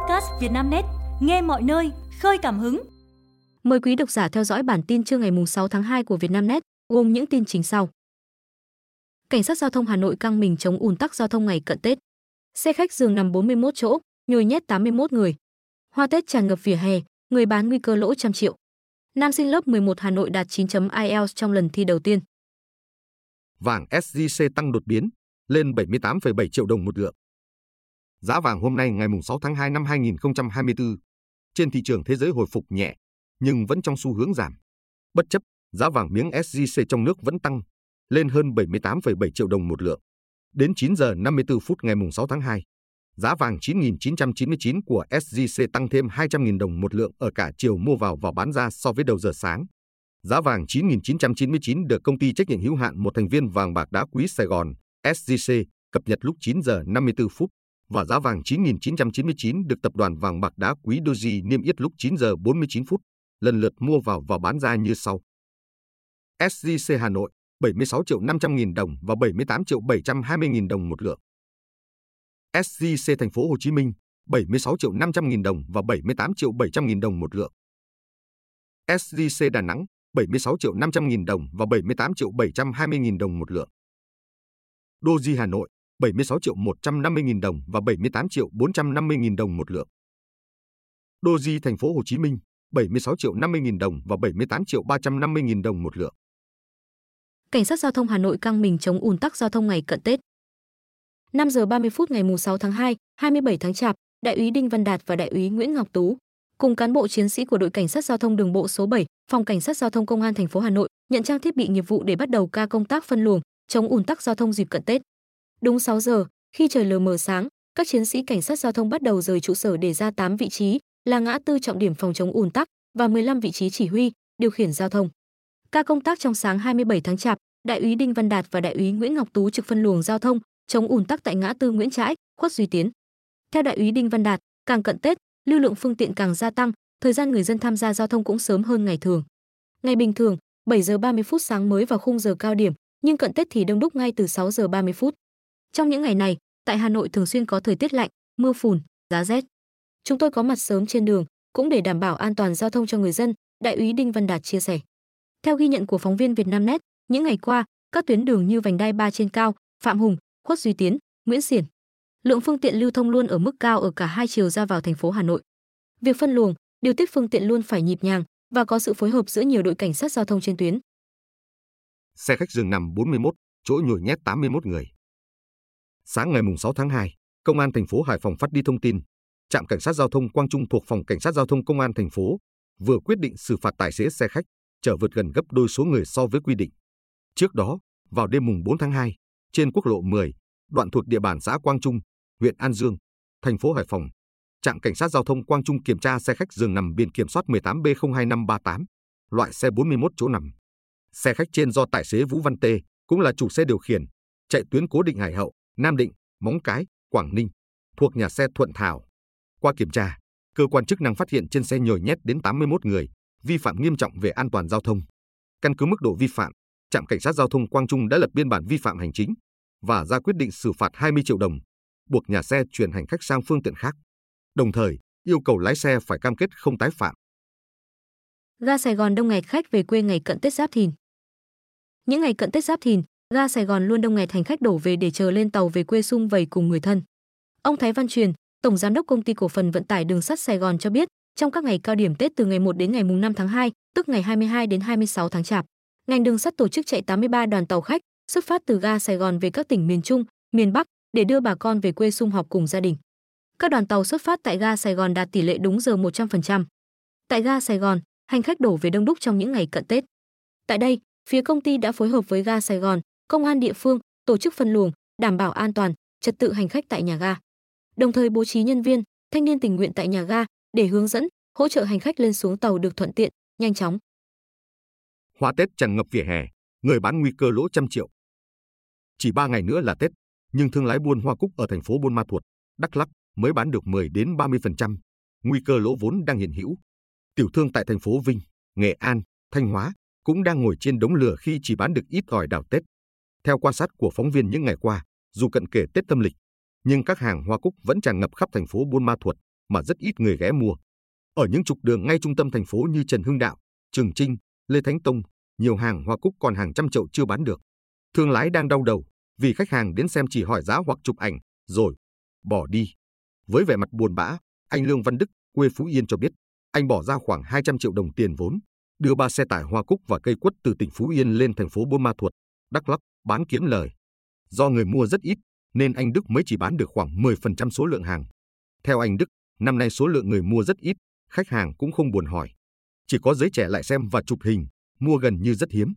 podcast Vietnamnet, nghe mọi nơi, khơi cảm hứng. Mời quý độc giả theo dõi bản tin trưa ngày 6 tháng 2 của Vietnamnet, gồm những tin chính sau. Cảnh sát giao thông Hà Nội căng mình chống ùn tắc giao thông ngày cận Tết. Xe khách giường nằm 41 chỗ, nhồi nhét 81 người. Hoa Tết tràn ngập vỉa hè, người bán nguy cơ lỗ trăm triệu. Nam sinh lớp 11 Hà Nội đạt 9 IELTS trong lần thi đầu tiên. Vàng SJC tăng đột biến, lên 78,7 triệu đồng một lượng. Giá vàng hôm nay ngày 6 tháng 2 năm 2024 trên thị trường thế giới hồi phục nhẹ, nhưng vẫn trong xu hướng giảm. Bất chấp, giá vàng miếng SJC trong nước vẫn tăng, lên hơn 78,7 triệu đồng một lượng. Đến 9 giờ 54 phút ngày 6 tháng 2, giá vàng 9.999 của SJC tăng thêm 200.000 đồng một lượng ở cả chiều mua vào và bán ra so với đầu giờ sáng. Giá vàng 9.999 được công ty trách nhiệm hữu hạn một thành viên vàng bạc đá quý Sài Gòn, SJC, cập nhật lúc 9 giờ 54 phút và giá vàng 9.999 được tập đoàn vàng bạc đá quý Doji niêm yết lúc 9 giờ 49 phút, lần lượt mua vào và bán ra như sau. SJC Hà Nội 76 triệu 500 nghìn đồng và 78 triệu 720 nghìn đồng một lượng. SJC Thành phố Hồ Chí Minh 76 triệu 500 nghìn đồng và 78 triệu 700 nghìn đồng một lượng. SJC Đà Nẵng 76 triệu 500 nghìn đồng và 78 triệu 720 nghìn đồng một lượng. Doji Hà Nội 76 triệu 150 nghìn đồng và 78 triệu 450 nghìn đồng một lượng. Doji Thành phố Hồ Chí Minh 76 triệu 50 nghìn đồng và 78 triệu 350 nghìn đồng một lượng. Cảnh sát giao thông Hà Nội căng mình chống ùn tắc giao thông ngày cận Tết. 5 giờ 30 phút ngày 6 tháng 2, 27 tháng Chạp, Đại úy Đinh Văn Đạt và Đại úy Nguyễn Ngọc Tú cùng cán bộ chiến sĩ của đội cảnh sát giao thông đường bộ số 7, phòng cảnh sát giao thông công an thành phố Hà Nội nhận trang thiết bị nghiệp vụ để bắt đầu ca công tác phân luồng, chống ùn tắc giao thông dịp cận Tết. Đúng 6 giờ, khi trời lờ mờ sáng, các chiến sĩ cảnh sát giao thông bắt đầu rời trụ sở để ra 8 vị trí là ngã tư trọng điểm phòng chống ùn tắc và 15 vị trí chỉ huy, điều khiển giao thông. Ca công tác trong sáng 27 tháng Chạp, Đại úy Đinh Văn Đạt và Đại úy Nguyễn Ngọc Tú trực phân luồng giao thông, chống ùn tắc tại ngã tư Nguyễn Trãi, Khuất Duy Tiến. Theo Đại úy Đinh Văn Đạt, càng cận Tết, lưu lượng phương tiện càng gia tăng, thời gian người dân tham gia giao thông cũng sớm hơn ngày thường. Ngày bình thường, 7 giờ 30 phút sáng mới vào khung giờ cao điểm, nhưng cận Tết thì đông đúc ngay từ 6 giờ 30 phút. Trong những ngày này, tại Hà Nội thường xuyên có thời tiết lạnh, mưa phùn, giá rét. Chúng tôi có mặt sớm trên đường, cũng để đảm bảo an toàn giao thông cho người dân, Đại úy Đinh Văn Đạt chia sẻ. Theo ghi nhận của phóng viên Vietnamnet, những ngày qua, các tuyến đường như vành đai 3 trên cao, Phạm Hùng, Khuất Duy Tiến, Nguyễn Xiển, lượng phương tiện lưu thông luôn ở mức cao ở cả hai chiều ra vào thành phố Hà Nội. Việc phân luồng, điều tiết phương tiện luôn phải nhịp nhàng và có sự phối hợp giữa nhiều đội cảnh sát giao thông trên tuyến. Xe khách dừng nằm 41, chỗ nhồi nhét 81 người. Sáng ngày 6 tháng 2, Công an thành phố Hải Phòng phát đi thông tin, trạm cảnh sát giao thông Quang Trung thuộc phòng cảnh sát giao thông Công an thành phố vừa quyết định xử phạt tài xế xe khách chở vượt gần gấp đôi số người so với quy định. Trước đó, vào đêm mùng 4 tháng 2, trên quốc lộ 10, đoạn thuộc địa bàn xã Quang Trung, huyện An Dương, thành phố Hải Phòng, trạm cảnh sát giao thông Quang Trung kiểm tra xe khách dường nằm biển kiểm soát 18B02538, loại xe 41 chỗ nằm. Xe khách trên do tài xế Vũ Văn Tê, cũng là chủ xe điều khiển, chạy tuyến cố định Hải Hậu, Nam Định, Móng Cái, Quảng Ninh, thuộc nhà xe Thuận Thảo. Qua kiểm tra, cơ quan chức năng phát hiện trên xe nhồi nhét đến 81 người, vi phạm nghiêm trọng về an toàn giao thông. Căn cứ mức độ vi phạm, trạm cảnh sát giao thông Quang Trung đã lập biên bản vi phạm hành chính và ra quyết định xử phạt 20 triệu đồng, buộc nhà xe chuyển hành khách sang phương tiện khác. Đồng thời, yêu cầu lái xe phải cam kết không tái phạm. Ga Sài Gòn đông ngày khách về quê ngày cận Tết Giáp Thìn. Những ngày cận Tết Giáp Thìn, ga Sài Gòn luôn đông nghẹt hành khách đổ về để chờ lên tàu về quê sum vầy cùng người thân. Ông Thái Văn Truyền, Tổng giám đốc công ty cổ phần vận tải đường sắt Sài Gòn cho biết, trong các ngày cao điểm Tết từ ngày 1 đến ngày 5 tháng 2, tức ngày 22 đến 26 tháng Chạp, ngành đường sắt tổ chức chạy 83 đoàn tàu khách xuất phát từ ga Sài Gòn về các tỉnh miền Trung, miền Bắc để đưa bà con về quê sum họp cùng gia đình. Các đoàn tàu xuất phát tại ga Sài Gòn đạt tỷ lệ đúng giờ 100%. Tại ga Sài Gòn, hành khách đổ về đông đúc trong những ngày cận Tết. Tại đây, phía công ty đã phối hợp với ga Sài Gòn, công an địa phương tổ chức phân luồng, đảm bảo an toàn, trật tự hành khách tại nhà ga. Đồng thời bố trí nhân viên, thanh niên tình nguyện tại nhà ga để hướng dẫn, hỗ trợ hành khách lên xuống tàu được thuận tiện, nhanh chóng. Hoa Tết tràn ngập vỉa hè, người bán nguy cơ lỗ trăm triệu. Chỉ 3 ngày nữa là Tết, nhưng thương lái buôn hoa cúc ở thành phố Buôn Ma Thuột, Đắk Lắk mới bán được 10 đến 30%, nguy cơ lỗ vốn đang hiện hữu. Tiểu thương tại thành phố Vinh, Nghệ An, Thanh Hóa cũng đang ngồi trên đống lửa khi chỉ bán được ít ỏi đào Tết. Theo quan sát của phóng viên những ngày qua, dù cận kề Tết âm lịch, nhưng các hàng hoa cúc vẫn tràn ngập khắp thành phố Buôn Ma Thuột, mà rất ít người ghé mua. Ở những trục đường ngay trung tâm thành phố như Trần Hưng Đạo, Trường Trinh, Lê Thánh Tông, nhiều hàng hoa cúc còn hàng trăm chậu chưa bán được. Thương lái đang đau đầu vì khách hàng đến xem chỉ hỏi giá hoặc chụp ảnh, rồi bỏ đi. Với vẻ mặt buồn bã, anh Lương Văn Đức, quê Phú Yên cho biết, anh bỏ ra khoảng 200 triệu đồng tiền vốn, đưa ba xe tải hoa cúc và cây quất từ tỉnh Phú Yên lên thành phố Buôn Ma Thuột, Đắk Lắk bán kiếm lời. Do người mua rất ít, nên anh Đức mới chỉ bán được khoảng 10% số lượng hàng. Theo anh Đức, năm nay số lượng người mua rất ít, khách hàng cũng không buồn hỏi. Chỉ có giới trẻ lại xem và chụp hình, mua gần như rất hiếm.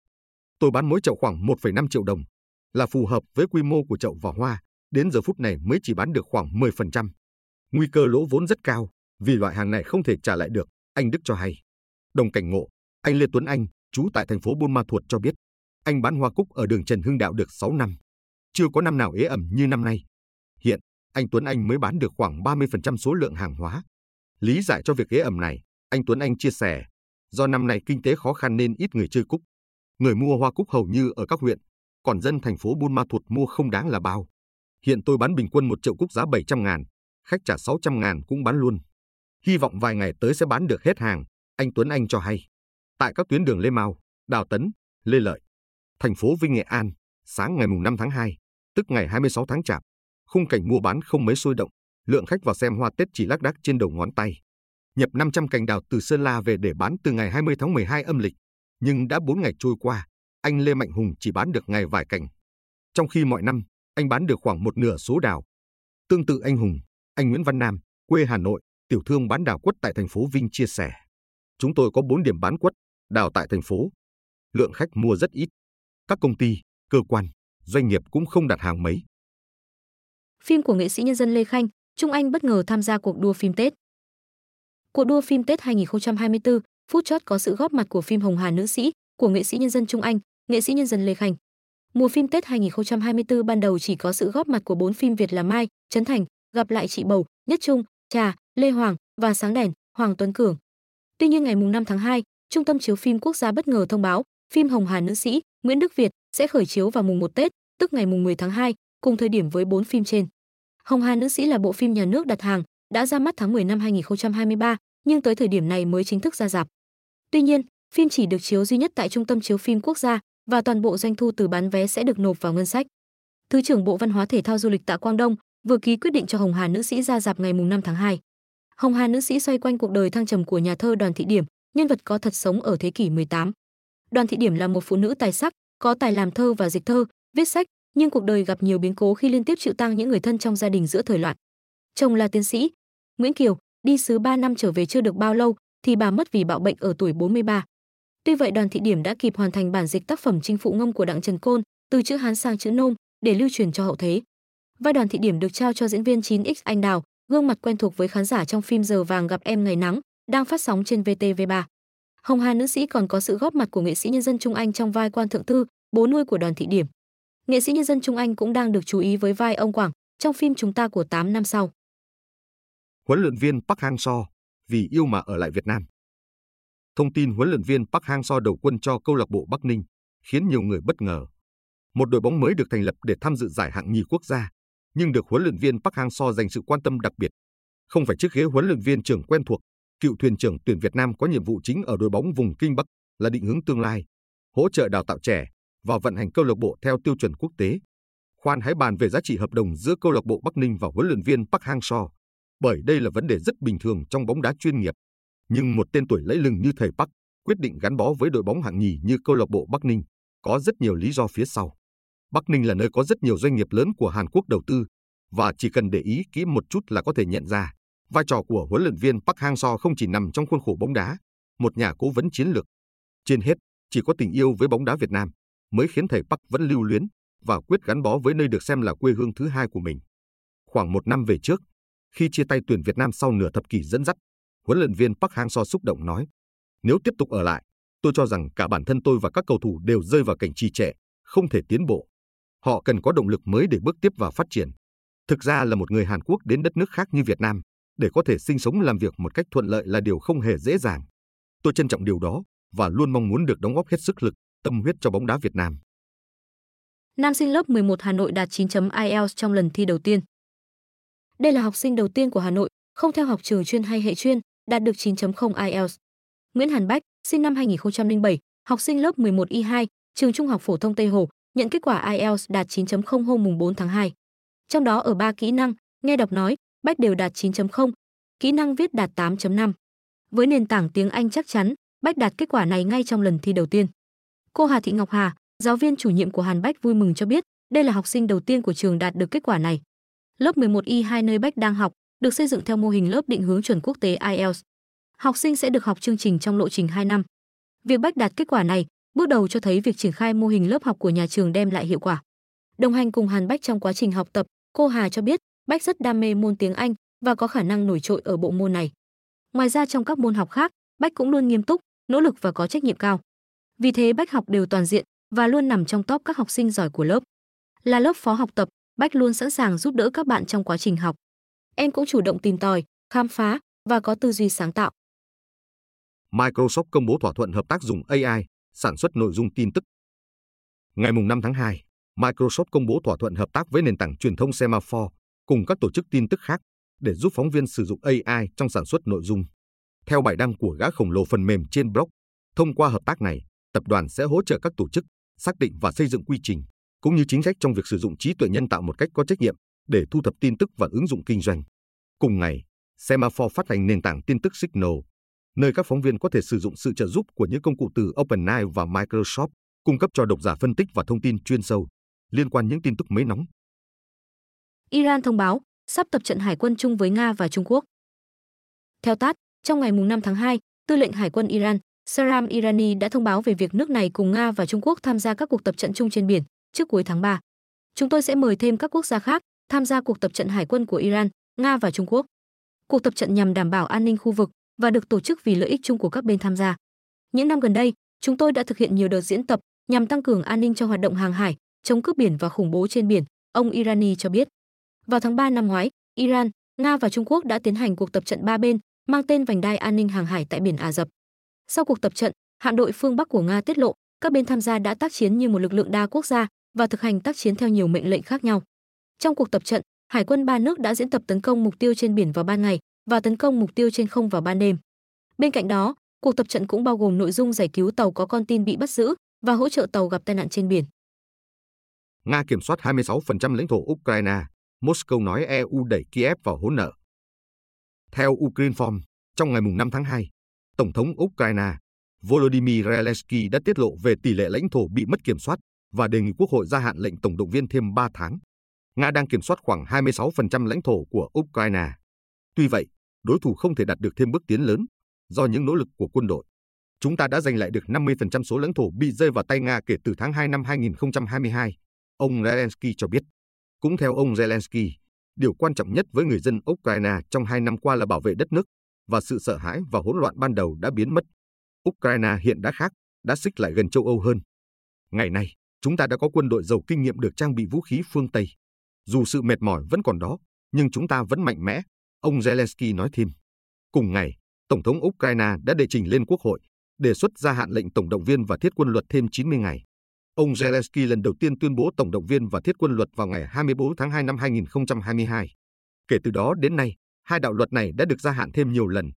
Tôi bán mỗi chậu khoảng 1,5 triệu đồng, là phù hợp với quy mô của chậu và hoa, đến giờ phút này mới chỉ bán được khoảng 10%. Nguy cơ lỗ vốn rất cao, vì loại hàng này không thể trả lại được, anh Đức cho hay. Đồng cảnh ngộ, anh Lê Tuấn Anh, trú tại thành phố Buôn Ma Thuột cho biết, anh bán hoa cúc ở đường Trần Hưng Đạo được 6 năm. Chưa có năm nào ế ẩm như năm nay. Hiện, anh Tuấn Anh mới bán được khoảng 30% số lượng hàng hóa. Lý giải cho việc ế ẩm này, anh Tuấn Anh chia sẻ, do năm nay kinh tế khó khăn nên ít người chơi cúc. Người mua hoa cúc hầu như ở các huyện, còn dân thành phố Buôn Ma Thuột mua không đáng là bao. Hiện tôi bán bình quân một triệu cúc giá 700 ngàn, khách trả 600 ngàn cũng bán luôn. Hy vọng vài ngày tới sẽ bán được hết hàng, anh Tuấn Anh cho hay. Tại các tuyến đường Lê Mau, Đào Tấn, Lê Lợi, thành phố Vinh Nghệ An, sáng ngày 5 tháng 2, tức ngày 26 tháng Chạp, khung cảnh mua bán không mấy sôi động, lượng khách vào xem hoa Tết chỉ lác đác trên đầu ngón tay. Nhập 500 cành đào từ Sơn La về để bán từ ngày 20 tháng 12 âm lịch, nhưng đã 4 ngày trôi qua, anh Lê Mạnh Hùng chỉ bán được ngày vài cành. Trong khi mọi năm, anh bán được khoảng một nửa số đào. Tương tự anh Hùng, anh Nguyễn Văn Nam, quê Hà Nội, tiểu thương bán đào quất tại thành phố Vinh chia sẻ. Chúng tôi có 4 điểm bán quất, đào tại thành phố. Lượng khách mua rất ít. Các công ty, cơ quan, doanh nghiệp cũng không đặt hàng mấy. Phim của nghệ sĩ nhân dân Lê Khanh, Trung Anh bất ngờ tham gia cuộc đua phim Tết. Cuộc đua phim Tết 2024, phút chót có sự góp mặt của phim Hồng Hà nữ sĩ của nghệ sĩ nhân dân Trung Anh, nghệ sĩ nhân dân Lê Khanh. Mùa phim Tết 2024 ban đầu chỉ có sự góp mặt của bốn phim Việt là Mai, Trấn Thành, Gặp lại chị Bầu, Nhất Trung, Trà, Lê Hoàng và Sáng đèn, Hoàng Tuấn Cường. Tuy nhiên ngày 5 tháng 2, Trung tâm chiếu phim quốc gia bất ngờ thông báo phim Hồng Hà nữ sĩ Nguyễn Đức Việt sẽ khởi chiếu vào mùng 1 Tết, tức ngày mùng 10 tháng 2, cùng thời điểm với bốn phim trên. Hồng Hà nữ sĩ là bộ phim nhà nước đặt hàng, đã ra mắt tháng 10 năm 2023, nhưng tới thời điểm này mới chính thức ra rạp. Tuy nhiên, phim chỉ được chiếu duy nhất tại Trung tâm chiếu phim quốc gia và toàn bộ doanh thu từ bán vé sẽ được nộp vào ngân sách. Thứ trưởng Bộ Văn hóa Thể thao Du lịch Tạ Quang Đông vừa ký quyết định cho Hồng Hà nữ sĩ ra dạp ngày mùng 5 tháng 2. Hồng Hà nữ sĩ xoay quanh cuộc đời thăng trầm của nhà thơ Đoàn Thị Điểm, nhân vật có thật sống ở thế kỷ 18. Đoàn Thị Điểm là một phụ nữ tài sắc, có tài làm thơ và dịch thơ, viết sách, nhưng cuộc đời gặp nhiều biến cố khi liên tiếp chịu tang những người thân trong gia đình giữa thời loạn. Chồng là tiến sĩ Nguyễn Kiều, đi sứ 3 năm trở về chưa được bao lâu thì bà mất vì bạo bệnh ở tuổi 43. Tuy vậy Đoàn Thị Điểm đã kịp hoàn thành bản dịch tác phẩm Chinh phụ ngông của Đặng Trần Côn từ chữ Hán sang chữ Nôm để lưu truyền cho hậu thế. Vai Đoàn Thị Điểm được trao cho diễn viên 9X Anh Đào, gương mặt quen thuộc với khán giả trong phim Giờ vàng gặp em ngày nắng, đang phát sóng trên VTV3. Hồng Hà nữ sĩ còn có sự góp mặt của nghệ sĩ nhân dân Trung Anh trong vai quan thượng thư, bố nuôi của Đoàn Thị Điểm. Nghệ sĩ nhân dân Trung Anh cũng đang được chú ý với vai ông Quảng trong phim Chúng ta của 8 năm sau. Huấn luyện viên Park Hang-seo vì yêu mà ở lại Việt Nam. Thông tin huấn luyện viên Park Hang-seo đầu quân cho câu lạc bộ Bắc Ninh khiến nhiều người bất ngờ. Một đội bóng mới được thành lập để tham dự giải hạng nhì quốc gia, nhưng được huấn luyện viên Park Hang-seo dành sự quan tâm đặc biệt. Không phải chiếc ghế huấn luyện viên trưởng quen thuộc, cựu thuyền trưởng tuyển Việt Nam có nhiệm vụ chính ở đội bóng vùng Kinh Bắc là định hướng tương lai, hỗ trợ đào tạo trẻ và vận hành câu lạc bộ theo tiêu chuẩn quốc tế. Khoan hãy bàn về giá trị hợp đồng giữa câu lạc bộ Bắc Ninh và huấn luyện viên Park Hang-seo, bởi đây là vấn đề rất bình thường trong bóng đá chuyên nghiệp. Nhưng một tên tuổi lẫy lừng như thầy Park quyết định gắn bó với đội bóng hạng nhì như câu lạc bộ Bắc Ninh có rất nhiều lý do phía sau. Bắc Ninh là nơi có rất nhiều doanh nghiệp lớn của Hàn Quốc đầu tư và chỉ cần để ý kỹ một chút là có thể nhận ra vai trò của huấn luyện viên Park Hang-seo không chỉ nằm trong khuôn khổ bóng đá, một nhà cố vấn chiến lược. Trên hết, chỉ có tình yêu với bóng đá Việt Nam mới khiến thầy Park vẫn lưu luyến và quyết gắn bó với nơi được xem là quê hương thứ hai của mình. Khoảng một năm về trước, khi chia tay tuyển Việt Nam sau nửa thập kỷ dẫn dắt, huấn luyện viên Park Hang-seo xúc động nói: "Nếu tiếp tục ở lại, tôi cho rằng cả bản thân tôi và các cầu thủ đều rơi vào cảnh trì trệ, không thể tiến bộ. Họ cần có động lực mới để bước tiếp và phát triển. Thực ra là một người Hàn Quốc đến đất nước khác như Việt Nam, để có thể sinh sống làm việc một cách thuận lợi là điều không hề dễ dàng. Tôi trân trọng điều đó và luôn mong muốn được đóng góp hết sức lực, tâm huyết cho bóng đá Việt Nam. Nam sinh lớp 11 Hà Nội đạt 9 chấm IELTS trong lần thi đầu tiên. Đây là học sinh đầu tiên của Hà Nội không theo học trường chuyên hay hệ chuyên, đạt được 9.0 IELTS. Nguyễn Hàn Bách, sinh năm 2007, học sinh lớp 11 Y2, trường Trung học phổ thông Tây Hồ, nhận kết quả IELTS đạt 9.0 hôm mùng 4 tháng 2. Trong đó ở ba kỹ năng, nghe đọc nói, Bách đều đạt 9.0, kỹ năng viết đạt 8.5. Với nền tảng tiếng Anh chắc chắn, Bách đạt kết quả này ngay trong lần thi đầu tiên. Cô Hà Thị Ngọc Hà, giáo viên chủ nhiệm của Hàn Bách vui mừng cho biết, đây là học sinh đầu tiên của trường đạt được kết quả này. Lớp 11 Y2 nơi Bách đang học được xây dựng theo mô hình lớp định hướng chuẩn quốc tế IELTS. Học sinh sẽ được học chương trình trong lộ trình 2 năm. Việc Bách đạt kết quả này, bước đầu cho thấy việc triển khai mô hình lớp học của nhà trường đem lại hiệu quả. Đồng hành cùng Hàn Bách trong quá trình học tập, cô Hà cho biết, Bách rất đam mê môn tiếng Anh và có khả năng nổi trội ở bộ môn này. Ngoài ra trong các môn học khác, Bách cũng luôn nghiêm túc, nỗ lực và có trách nhiệm cao. Vì thế Bách học đều toàn diện và luôn nằm trong top các học sinh giỏi của lớp. Là lớp phó học tập, Bách luôn sẵn sàng giúp đỡ các bạn trong quá trình học. Em cũng chủ động tìm tòi, khám phá và có tư duy sáng tạo. Microsoft công bố thỏa thuận hợp tác dùng AI sản xuất nội dung tin tức. Ngày 5 tháng 2, Microsoft công bố thỏa thuận hợp tác với nền tảng truyền thông Semaphore cùng các tổ chức tin tức khác để giúp phóng viên sử dụng AI trong sản xuất nội dung. Theo bài đăng của gã khổng lồ phần mềm trên blog, thông qua hợp tác này, tập đoàn sẽ hỗ trợ các tổ chức xác định và xây dựng quy trình cũng như chính sách trong việc sử dụng trí tuệ nhân tạo một cách có trách nhiệm để thu thập tin tức và ứng dụng kinh doanh. Cùng ngày, Semaphore phát hành nền tảng tin tức Signal, nơi các phóng viên có thể sử dụng sự trợ giúp của những công cụ từ OpenAI và Microsoft, cung cấp cho độc giả phân tích và thông tin chuyên sâu liên quan những tin tức mới nóng. Iran thông báo sắp tập trận hải quân chung với Nga và Trung Quốc. Theo TASS, trong ngày 5 tháng 2, Tư lệnh Hải quân Iran, Saram Irani đã thông báo về việc nước này cùng Nga và Trung Quốc tham gia các cuộc tập trận chung trên biển trước cuối tháng 3. Chúng tôi sẽ mời thêm các quốc gia khác tham gia cuộc tập trận hải quân của Iran, Nga và Trung Quốc. Cuộc tập trận nhằm đảm bảo an ninh khu vực và được tổ chức vì lợi ích chung của các bên tham gia. Những năm gần đây, chúng tôi đã thực hiện nhiều đợt diễn tập nhằm tăng cường an ninh cho hoạt động hàng hải, chống cướp biển và khủng bố trên biển, ông Irani cho biết. Vào tháng 3 năm ngoái, Iran, Nga và Trung Quốc đã tiến hành cuộc tập trận ba bên mang tên vành đai an ninh hàng hải tại biển Ả Rập. Sau cuộc tập trận, hạm đội phương Bắc của Nga tiết lộ các bên tham gia đã tác chiến như một lực lượng đa quốc gia và thực hành tác chiến theo nhiều mệnh lệnh khác nhau. Trong cuộc tập trận, hải quân ba nước đã diễn tập tấn công mục tiêu trên biển vào ban ngày và tấn công mục tiêu trên không vào ban đêm. Bên cạnh đó, cuộc tập trận cũng bao gồm nội dung giải cứu tàu có con tin bị bắt giữ và hỗ trợ tàu gặp tai nạn trên biển. Nga kiểm soát 26% lãnh thổ Ukraine, Moscow nói EU đẩy Kiev vào hỗn nợ. Theo Ukrinform, trong ngày 5 tháng 2, Tổng thống Ukraine Volodymyr Zelensky đã tiết lộ về tỷ lệ lãnh thổ bị mất kiểm soát và đề nghị Quốc hội gia hạn lệnh tổng động viên thêm 3 tháng. Nga đang kiểm soát khoảng 26% lãnh thổ của Ukraine. Tuy vậy, đối thủ không thể đạt được thêm bước tiến lớn do những nỗ lực của quân đội. Chúng ta đã giành lại được 50% số lãnh thổ bị rơi vào tay Nga kể từ tháng 2 năm 2022, ông Zelensky cho biết. Cũng theo ông Zelensky, điều quan trọng nhất với người dân Ukraine trong hai năm qua là bảo vệ đất nước và sự sợ hãi và hỗn loạn ban đầu đã biến mất. Ukraine hiện đã khác, đã xích lại gần châu Âu hơn. Ngày nay, chúng ta đã có quân đội giàu kinh nghiệm được trang bị vũ khí phương Tây. Dù sự mệt mỏi vẫn còn đó, nhưng chúng ta vẫn mạnh mẽ, ông Zelensky nói thêm. Cùng ngày, Tổng thống Ukraine đã đệ trình lên Quốc hội, đề xuất gia hạn lệnh tổng động viên và thiết quân luật thêm 90 ngày. Ông Zelensky lần đầu tiên tuyên bố tổng động viên và thiết quân luật vào ngày 24 tháng 2 năm 2022. Kể từ đó đến nay, hai đạo luật này đã được gia hạn thêm nhiều lần.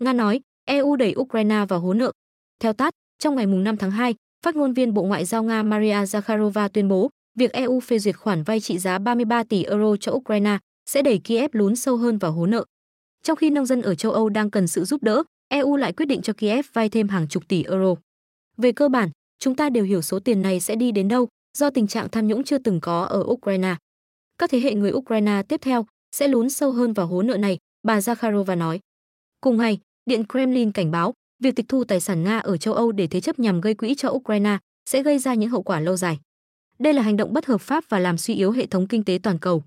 Nga nói, EU đẩy Ukraine vào hố nợ. Theo TASS, trong ngày 5 tháng 2, phát ngôn viên Bộ Ngoại giao Nga Maria Zakharova tuyên bố việc EU phê duyệt khoản vay trị giá 33 tỷ euro cho Ukraine sẽ đẩy Kiev lún sâu hơn vào hố nợ. Trong khi nông dân ở châu Âu đang cần sự giúp đỡ, EU lại quyết định cho Kiev vay thêm hàng chục tỷ euro. Về cơ bản, chúng ta đều hiểu số tiền này sẽ đi đến đâu do tình trạng tham nhũng chưa từng có ở Ukraine. Các thế hệ người Ukraine tiếp theo sẽ lún sâu hơn vào hố nợ này, bà Zakharova nói. Cùng ngày, Điện Kremlin cảnh báo việc tịch thu tài sản Nga ở châu Âu để thế chấp nhằm gây quỹ cho Ukraine sẽ gây ra những hậu quả lâu dài. Đây là hành động bất hợp pháp và làm suy yếu hệ thống kinh tế toàn cầu.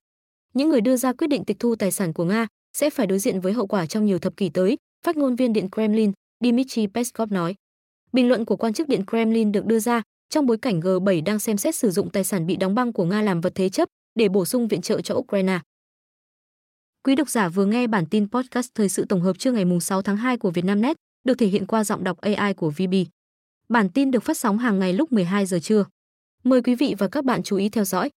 Những người đưa ra quyết định tịch thu tài sản của Nga sẽ phải đối diện với hậu quả trong nhiều thập kỷ tới, phát ngôn viên Điện Kremlin Dmitry Peskov nói. Bình luận của quan chức Điện Kremlin được đưa ra trong bối cảnh G7 đang xem xét sử dụng tài sản bị đóng băng của Nga làm vật thế chấp để bổ sung viện trợ cho Ukraine. Quý độc giả vừa nghe bản tin podcast thời sự tổng hợp trưa ngày 6 tháng 2 của Vietnamnet, được thể hiện qua giọng đọc AI của VB. Bản tin được phát sóng hàng ngày lúc 12 giờ trưa. Mời quý vị và các bạn chú ý theo dõi.